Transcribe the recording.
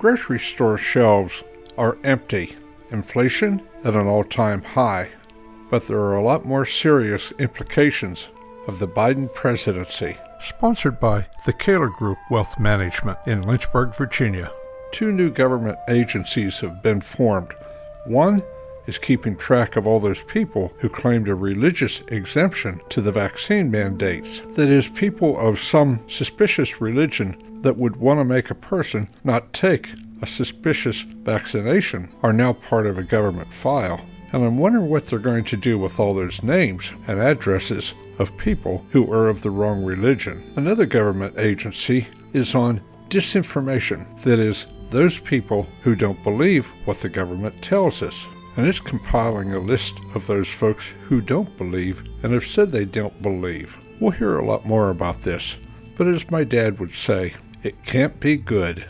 Grocery store shelves are empty, inflation at an all time high, but there are a lot more serious implications of the Biden presidency. Sponsored by the Kaler Group Wealth Management in Lynchburg, Virginia. Two new government agencies have been formed. One is keeping track of all those people who claimed a religious exemption to the vaccine mandates. That is, people of some suspicious religion that would want to make a person not take a suspicious vaccination are now part of a government file. And I'm wondering what they're going to do with all those names and addresses of people who are of the wrong religion. Another government agency is on disinformation, that is, those people who don't believe what the government tells us. And it's compiling a list of those folks who don't believe and have said they don't believe. We'll hear a lot more about this, but as my dad would say, it can't be good.